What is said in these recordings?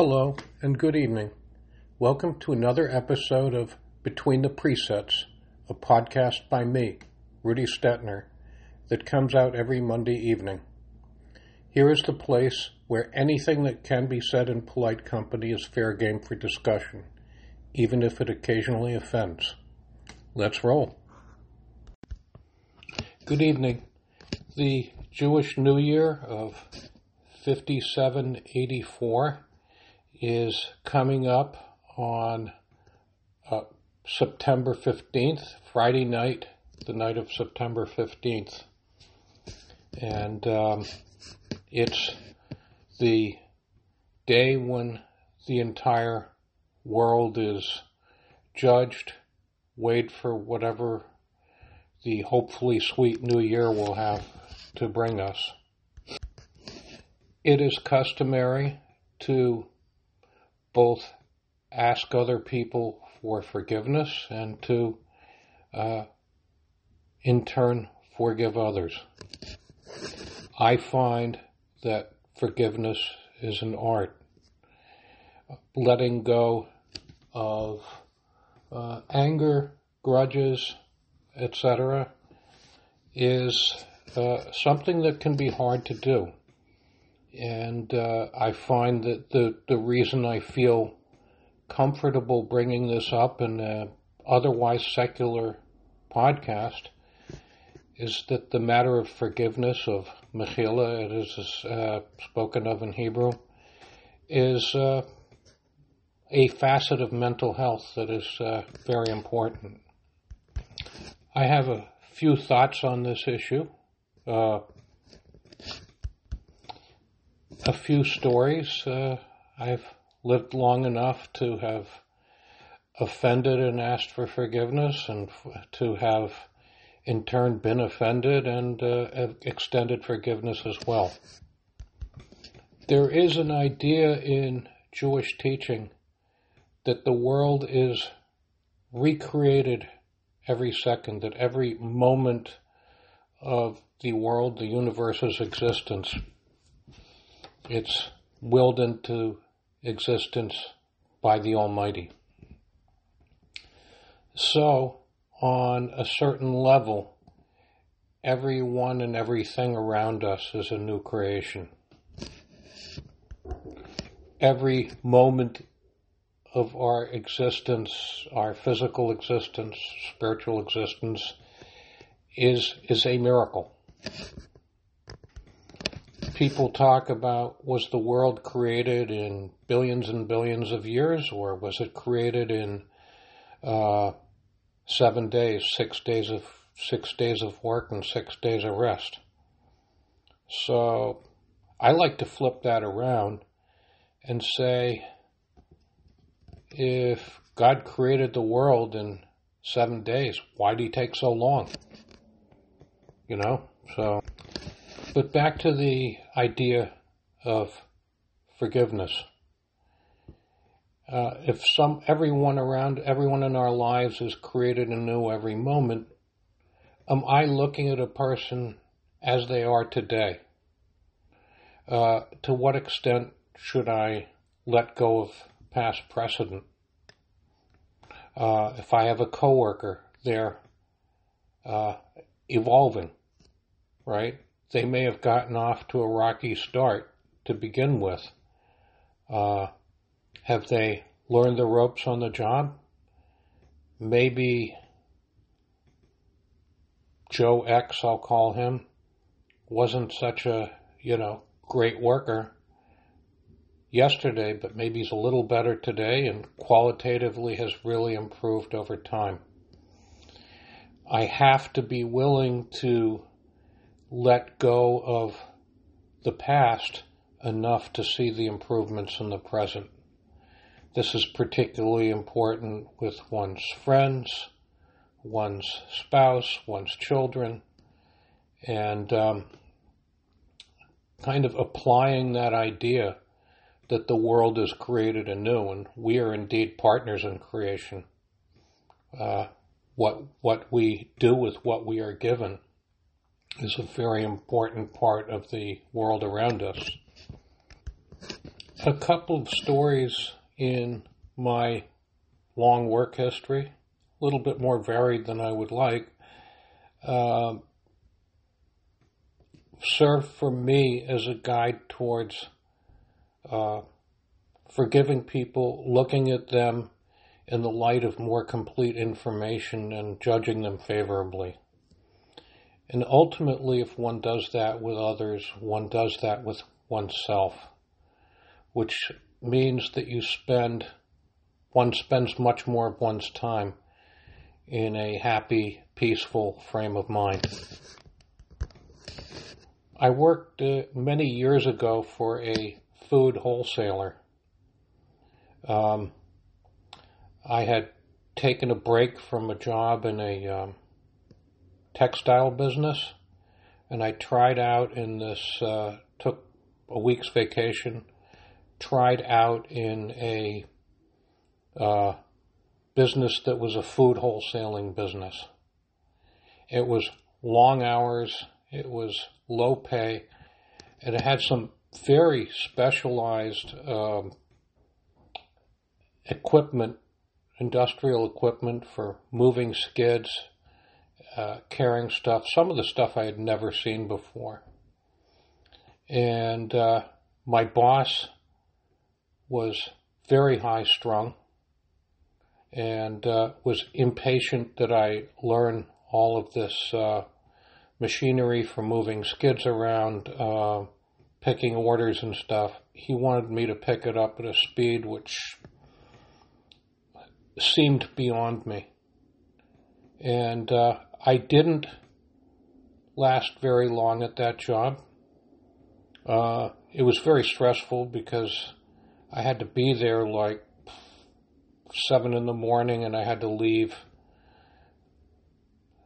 Hello and good evening. Welcome to another episode of Between the Presets, a podcast by me, Rudy Stetner, that comes out every Monday evening. Here is the place where anything that can be said in polite company is fair game for discussion, even if it occasionally offends. Let's roll. Good evening. The Jewish New Year of 5784 is coming up on uh, September 15th, Friday night, the night of September 15th. And um, it's the day when the entire world is judged, wait for whatever the hopefully sweet new year will have to bring us. It is customary to both ask other people for forgiveness and to, uh, in turn, forgive others. I find that forgiveness is an art. Letting go of uh, anger, grudges, etc., is uh, something that can be hard to do. And uh, I find that the, the reason I feel comfortable bringing this up in an otherwise secular podcast is that the matter of forgiveness, of mechila, it is uh, spoken of in Hebrew, is uh, a facet of mental health that is uh, very important. I have a few thoughts on this issue. A few stories. Uh, I've lived long enough to have offended and asked for forgiveness and f- to have in turn been offended and uh, extended forgiveness as well. There is an idea in Jewish teaching that the world is recreated every second, that every moment of the world, the universe's existence it's willed into existence by the Almighty. So, on a certain level, everyone and everything around us is a new creation. Every moment of our existence, our physical existence, spiritual existence, is, is a miracle people talk about was the world created in billions and billions of years, or was it created in uh, seven days, six days of six days of work and six days of rest? So I like to flip that around and say, if God created the world in seven days, why did He take so long? You know, so. But back to the idea of forgiveness. Uh, if some everyone around everyone in our lives is created anew every moment, am I looking at a person as they are today? Uh, to what extent should I let go of past precedent? Uh, if I have a coworker, they're uh, evolving, right? They may have gotten off to a rocky start to begin with. Uh, have they learned the ropes on the job? Maybe Joe X, I'll call him, wasn't such a, you know, great worker yesterday, but maybe he's a little better today and qualitatively has really improved over time. I have to be willing to let go of the past enough to see the improvements in the present. This is particularly important with one's friends, one's spouse, one's children, and um, kind of applying that idea that the world is created anew and we are indeed partners in creation. Uh, what what we do with what we are given is a very important part of the world around us. a couple of stories in my long work history, a little bit more varied than I would like, uh, serve for me as a guide towards uh, forgiving people, looking at them in the light of more complete information and judging them favorably. And ultimately, if one does that with others, one does that with oneself, which means that you spend, one spends much more of one's time in a happy, peaceful frame of mind. I worked uh, many years ago for a food wholesaler. Um, I had taken a break from a job in a um, textile business, and I tried out in this, uh, took a week's vacation, tried out in a uh, business that was a food wholesaling business. It was long hours, it was low pay, and it had some very specialized um, equipment, industrial equipment for moving skids, uh, carrying stuff, some of the stuff I had never seen before. And uh, my boss was very high strung and uh, was impatient that I learn all of this uh, machinery for moving skids around, uh, picking orders and stuff. He wanted me to pick it up at a speed which seemed beyond me. And uh, I didn't last very long at that job. Uh, it was very stressful because I had to be there like seven in the morning and I had to leave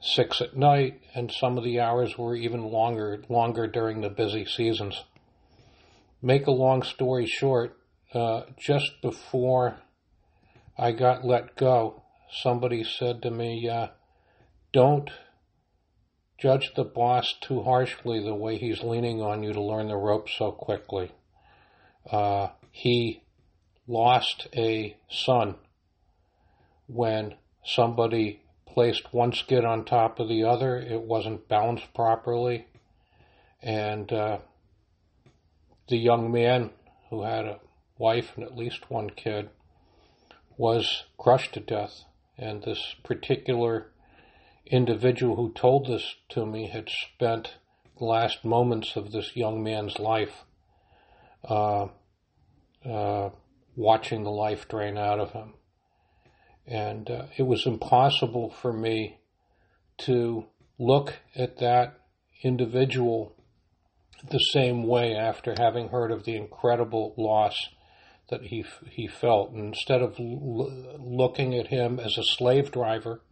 six at night, and some of the hours were even longer, longer during the busy seasons. Make a long story short, uh, just before I got let go, somebody said to me, uh, don't judge the boss too harshly the way he's leaning on you to learn the ropes so quickly. Uh, he lost a son when somebody placed one skid on top of the other. It wasn't balanced properly. And uh, the young man who had a wife and at least one kid was crushed to death. And this particular individual who told this to me had spent the last moments of this young man's life uh, uh, watching the life drain out of him. And uh, it was impossible for me to look at that individual the same way after having heard of the incredible loss that he he felt. And instead of l- looking at him as a slave driver,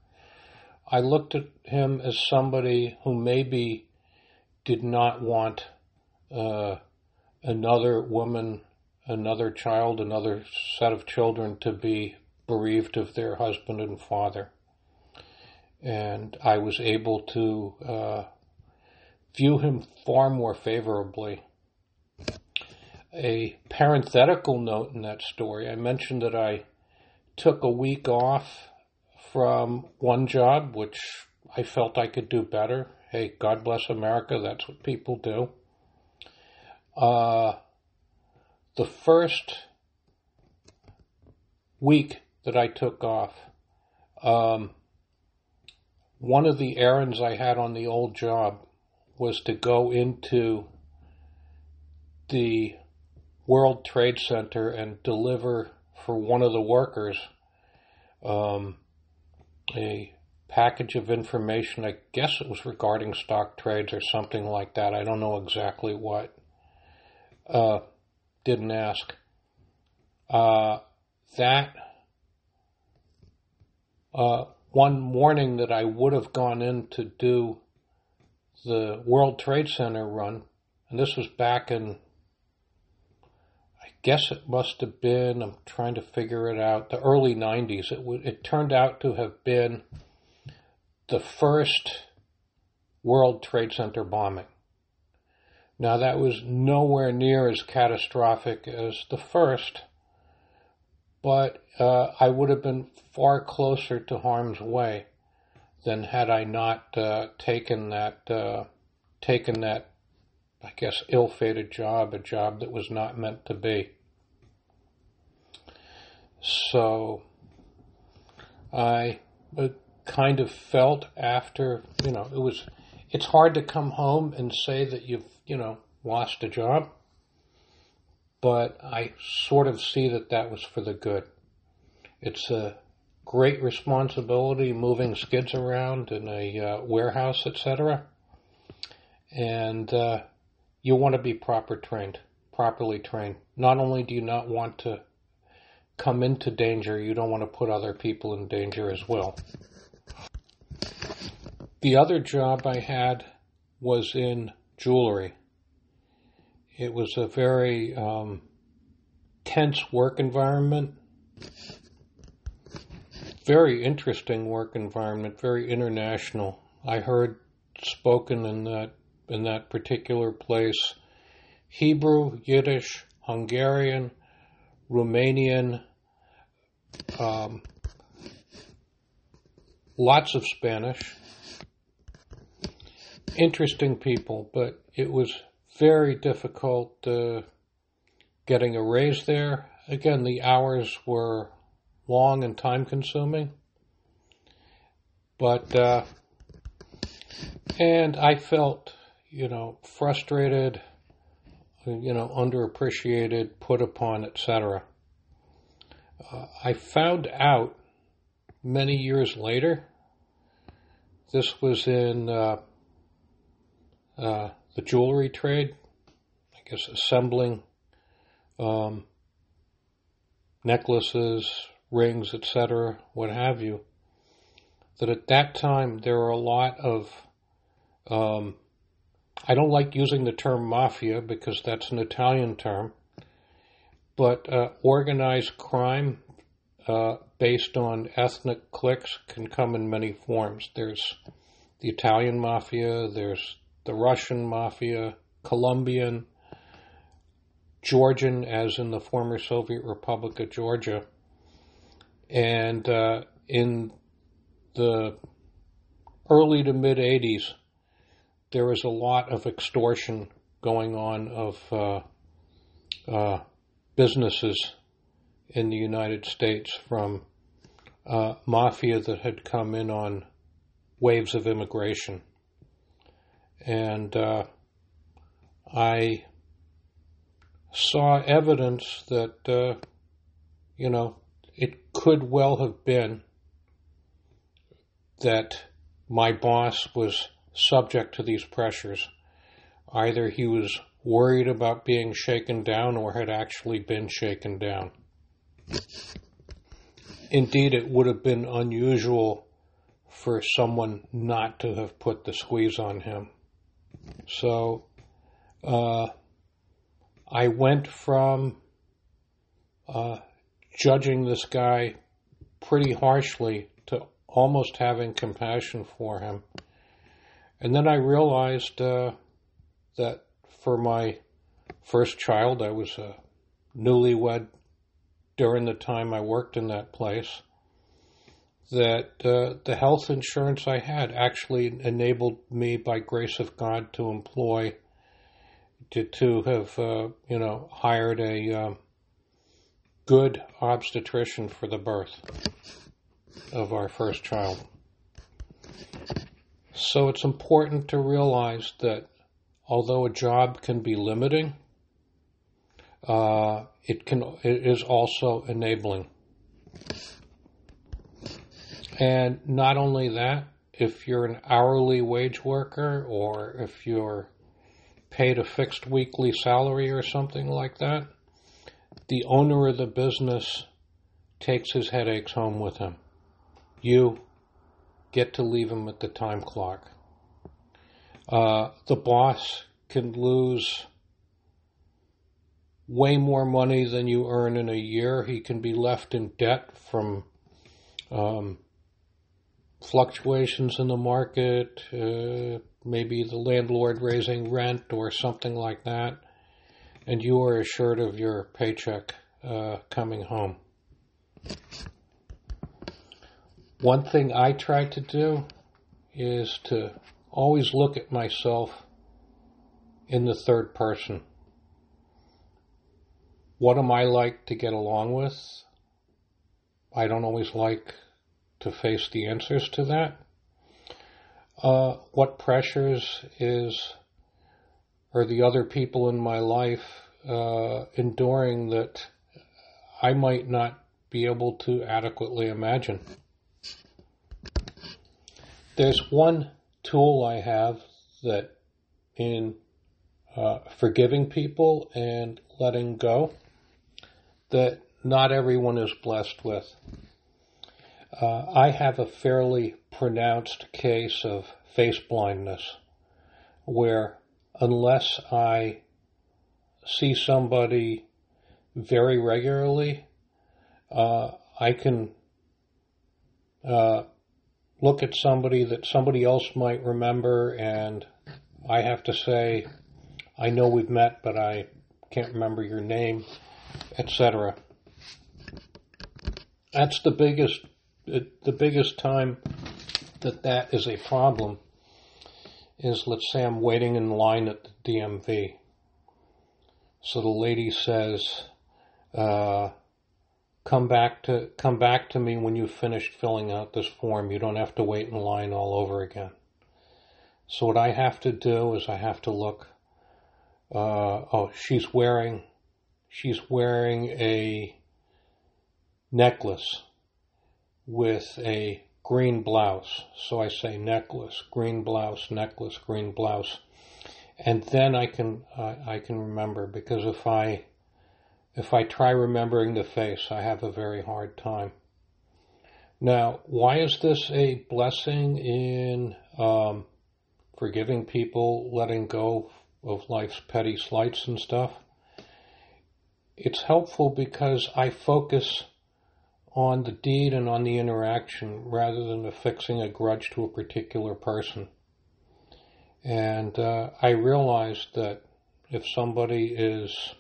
I looked at him as somebody who maybe did not want uh, another woman, another child, another set of children to be bereaved of their husband and father. And I was able to uh, view him far more favorably. A parenthetical note in that story I mentioned that I took a week off from one job, which I felt I could do better. Hey, God bless America, that's what people do. Uh, the first week that I took off. Um, one of the errands I had on the old job was to go into the World Trade Center and deliver for one of the workers um, a package of information. I guess it was regarding stock trades or something like that. I don't know exactly what. Uh, didn't ask. Uh, that uh, one morning that I would have gone in to do the World Trade Center run, and this was back in, I guess it must have been, I'm trying to figure it out, the early 90s. It, w- it turned out to have been the first World Trade Center bombing. Now, that was nowhere near as catastrophic as the first, but uh, I would have been far closer to harm's way than had I not uh, taken that uh, taken that I guess ill-fated job, a job that was not meant to be. So I uh, kind of felt after you know it was it's hard to come home and say that you've you know lost a job, but I sort of see that that was for the good. It's a great responsibility moving skids around in a uh, warehouse, etc. And uh, you want to be proper trained, properly trained. Not only do you not want to come into danger, you don't want to put other people in danger as well. The other job I had was in jewelry. It was a very um, tense work environment very interesting work environment, very international. I heard spoken in that in that particular place Hebrew, Yiddish, Hungarian, Romanian, um, lots of Spanish. Interesting people, but it was very difficult uh, getting a raise there. Again, the hours were long and time consuming. But, uh, and I felt, you know, frustrated, you know, underappreciated, put upon, etc. Uh, I found out many years later, this was in uh, uh, the jewelry trade, I guess assembling um, necklaces, rings, etc., what have you, that at that time there were a lot of, um, I don't like using the term mafia because that's an Italian term, but uh, organized crime uh, based on ethnic cliques can come in many forms. There's the Italian mafia, there's the Russian mafia, Colombian, Georgian, as in the former Soviet Republic of Georgia and uh, in the early to mid 80s, there was a lot of extortion going on of uh, uh, businesses in the United States from uh, mafia that had come in on waves of immigration. And uh, I saw evidence that, uh, you know, it could well have been that my boss was subject to these pressures. Either he was worried about being shaken down or had actually been shaken down. Indeed, it would have been unusual for someone not to have put the squeeze on him. So, uh, I went from uh, judging this guy pretty harshly to almost having compassion for him. And then I realized uh, that for my first child, I was a newlywed during the time I worked in that place, that uh, the health insurance I had actually enabled me, by grace of God, to employ, to, to have, uh, you know, hired a um, good obstetrician for the birth of our first child. So it's important to realize that although a job can be limiting, uh, it can it is also enabling. And not only that, if you're an hourly wage worker or if you're paid a fixed weekly salary or something like that, the owner of the business takes his headaches home with him. You get to leave him at the time clock. Uh, the boss can lose way more money than you earn in a year. He can be left in debt from um, fluctuations in the market, uh, maybe the landlord raising rent or something like that, and you are assured of your paycheck uh, coming home. One thing I try to do is to always look at myself in the third person. What am I like to get along with? I don't always like to face the answers to that. Uh, what pressures is are the other people in my life uh, enduring that I might not be able to adequately imagine? There's one tool I have that in uh, forgiving people and letting go that not everyone is blessed with. Uh, I have a fairly pronounced case of face blindness where unless I see somebody very regularly, uh, I can uh, look at somebody that somebody else might remember, and I have to say, I know we've met, but I can't remember your name, etc. That's the biggest, the biggest time that that is a problem. Is let's say I'm waiting in line at the DMV. So the lady says, uh, come back to come back to me when you've finished filling out this form. You don't have to wait in line all over again. So what I have to do is I have to look. Uh, oh, she's wearing she's wearing a necklace with a green blouse. So I say necklace, green blouse, necklace, green blouse, and then I can I can remember because if I if I try remembering the face, I have a very hard time. Now, why is this a blessing in um, forgiving people, letting go of life's petty slights and stuff? It's helpful because I focus on the deed and on the interaction rather than affixing a grudge to a particular person. And uh, I realized that if somebody is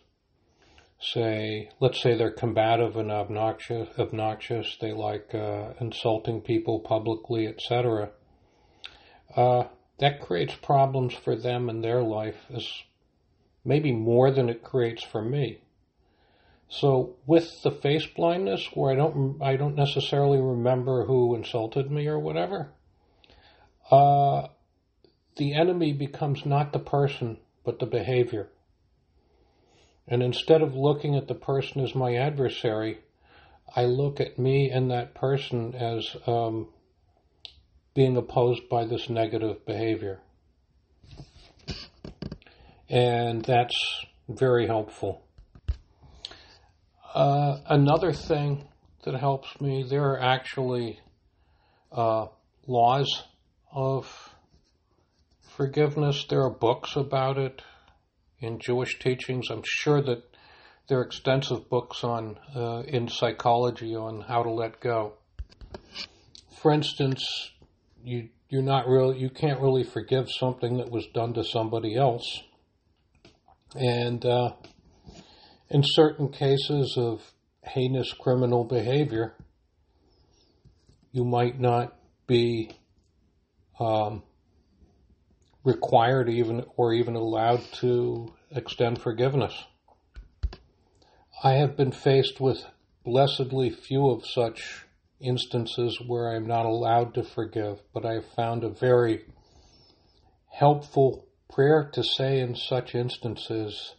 say, let's say they're combative and obnoxious, obnoxious they like uh, insulting people publicly, etc. Uh, that creates problems for them in their life, as maybe more than it creates for me. So with the face blindness, where I don't, I don't necessarily remember who insulted me or whatever, uh, the enemy becomes not the person, but the behavior. And instead of looking at the person as my adversary, I look at me and that person as um, being opposed by this negative behavior. And that's very helpful. Uh, another thing that helps me, there are actually uh, laws of forgiveness. There are books about it in Jewish teachings. I'm sure that there are extensive books on uh, in psychology on how to let go. For instance, you you're not really you can't really forgive something that was done to somebody else, and uh, in certain cases of heinous criminal behavior, you might not be um, required even or even allowed to extend forgiveness. I have been faced with blessedly few of such instances where I'm not allowed to forgive, but I have found a very helpful prayer to say in such instances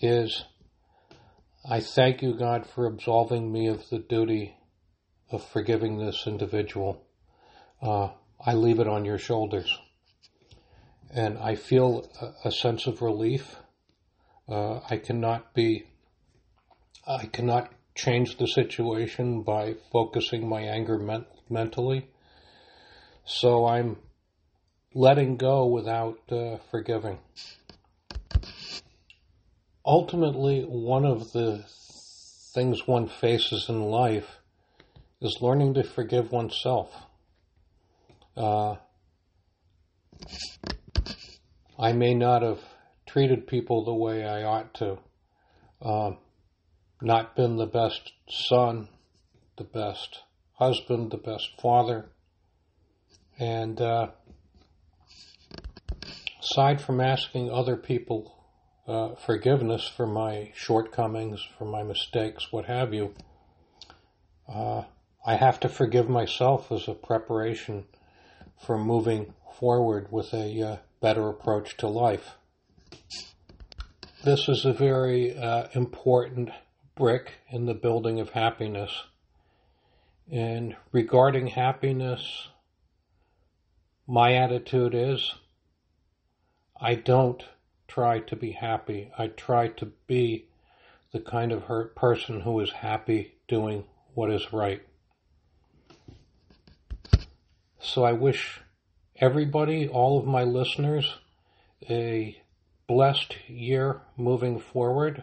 is, I thank you, God, for absolving me of the duty of forgiving this individual. Uh, I leave it on your shoulders and I feel a, a sense of relief. Uh, I cannot be, I cannot change the situation by focusing my anger men- mentally. So I'm letting go without uh, forgiving. Ultimately, one of the things one faces in life is learning to forgive oneself. Uh, I may not have treated people the way I ought to, um, not been the best son, the best husband, the best father, and uh, aside from asking other people uh, forgiveness for my shortcomings, for my mistakes, what have you, uh, I have to forgive myself as a preparation for moving forward with a uh, better approach to life. This is a very uh, important brick in the building of happiness. And regarding happiness, my attitude is I don't try to be happy. I try to be the kind of person who is happy doing what is right. So I wish everybody, all of my listeners, a blessed year moving forward.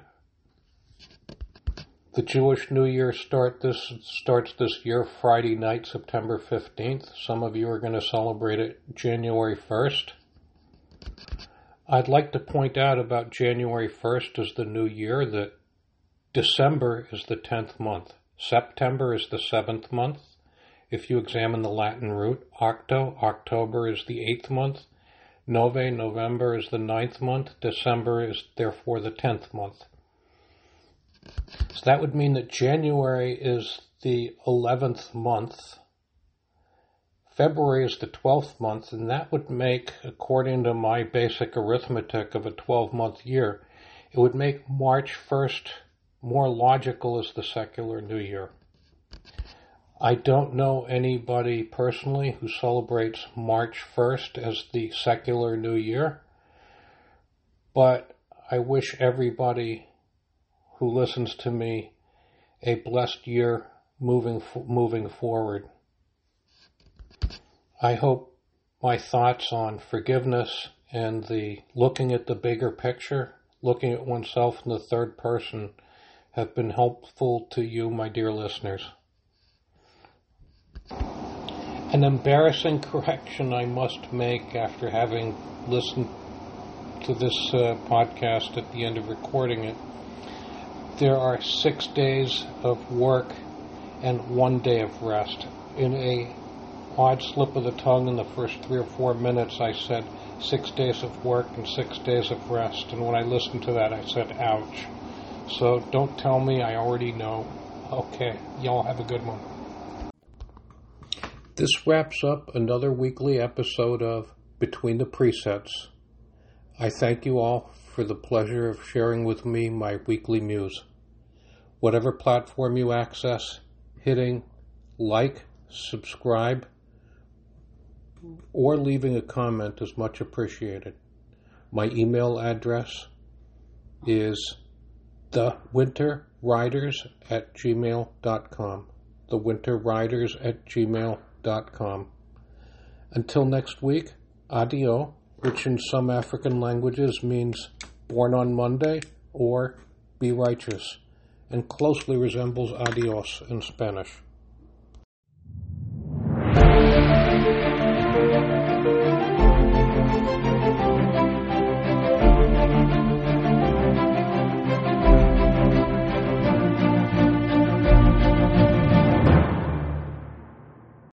The Jewish New Year start this starts this year Friday night, September 15th. Some of you are going to celebrate it January 1st. I'd like to point out about January 1st as the new year that December is the 10th month. September is the 7th month. If you examine the Latin root, octo, October is the 8th month. Nove, November is the ninth month. December is therefore the 10th month. So that would mean that January is the 11th month February is the 12th month, and that would make, according to my basic arithmetic of a 12 month year, it would make March 1st more logical as the secular New Year. I don't know anybody personally who celebrates March 1st as the secular New Year, but I wish everybody who listens to me a blessed year moving moving forward. I hope my thoughts on forgiveness and the looking at the bigger picture, looking at oneself in the third person, have been helpful to you, my dear listeners. An embarrassing correction I must make after having listened to this uh, podcast at the end of recording it. There are six days of work and one day of rest. In a odd slip of the tongue in the first three or four minutes. I said six days of work and six days of rest. And when I listened to that, I said, ouch. So don't tell me I already know. Okay, y'all have a good one. This wraps up another weekly episode of Between the Presets. I thank you all for the pleasure of sharing with me my weekly muse. Whatever platform you access, hitting like, subscribe, or leaving a comment is much appreciated. My email address is thewinterriders at gmail.com. Thewinterriders at gmail.com. Until next week, adio, which in some African languages means born on Monday or be righteous, and closely resembles adios in Spanish.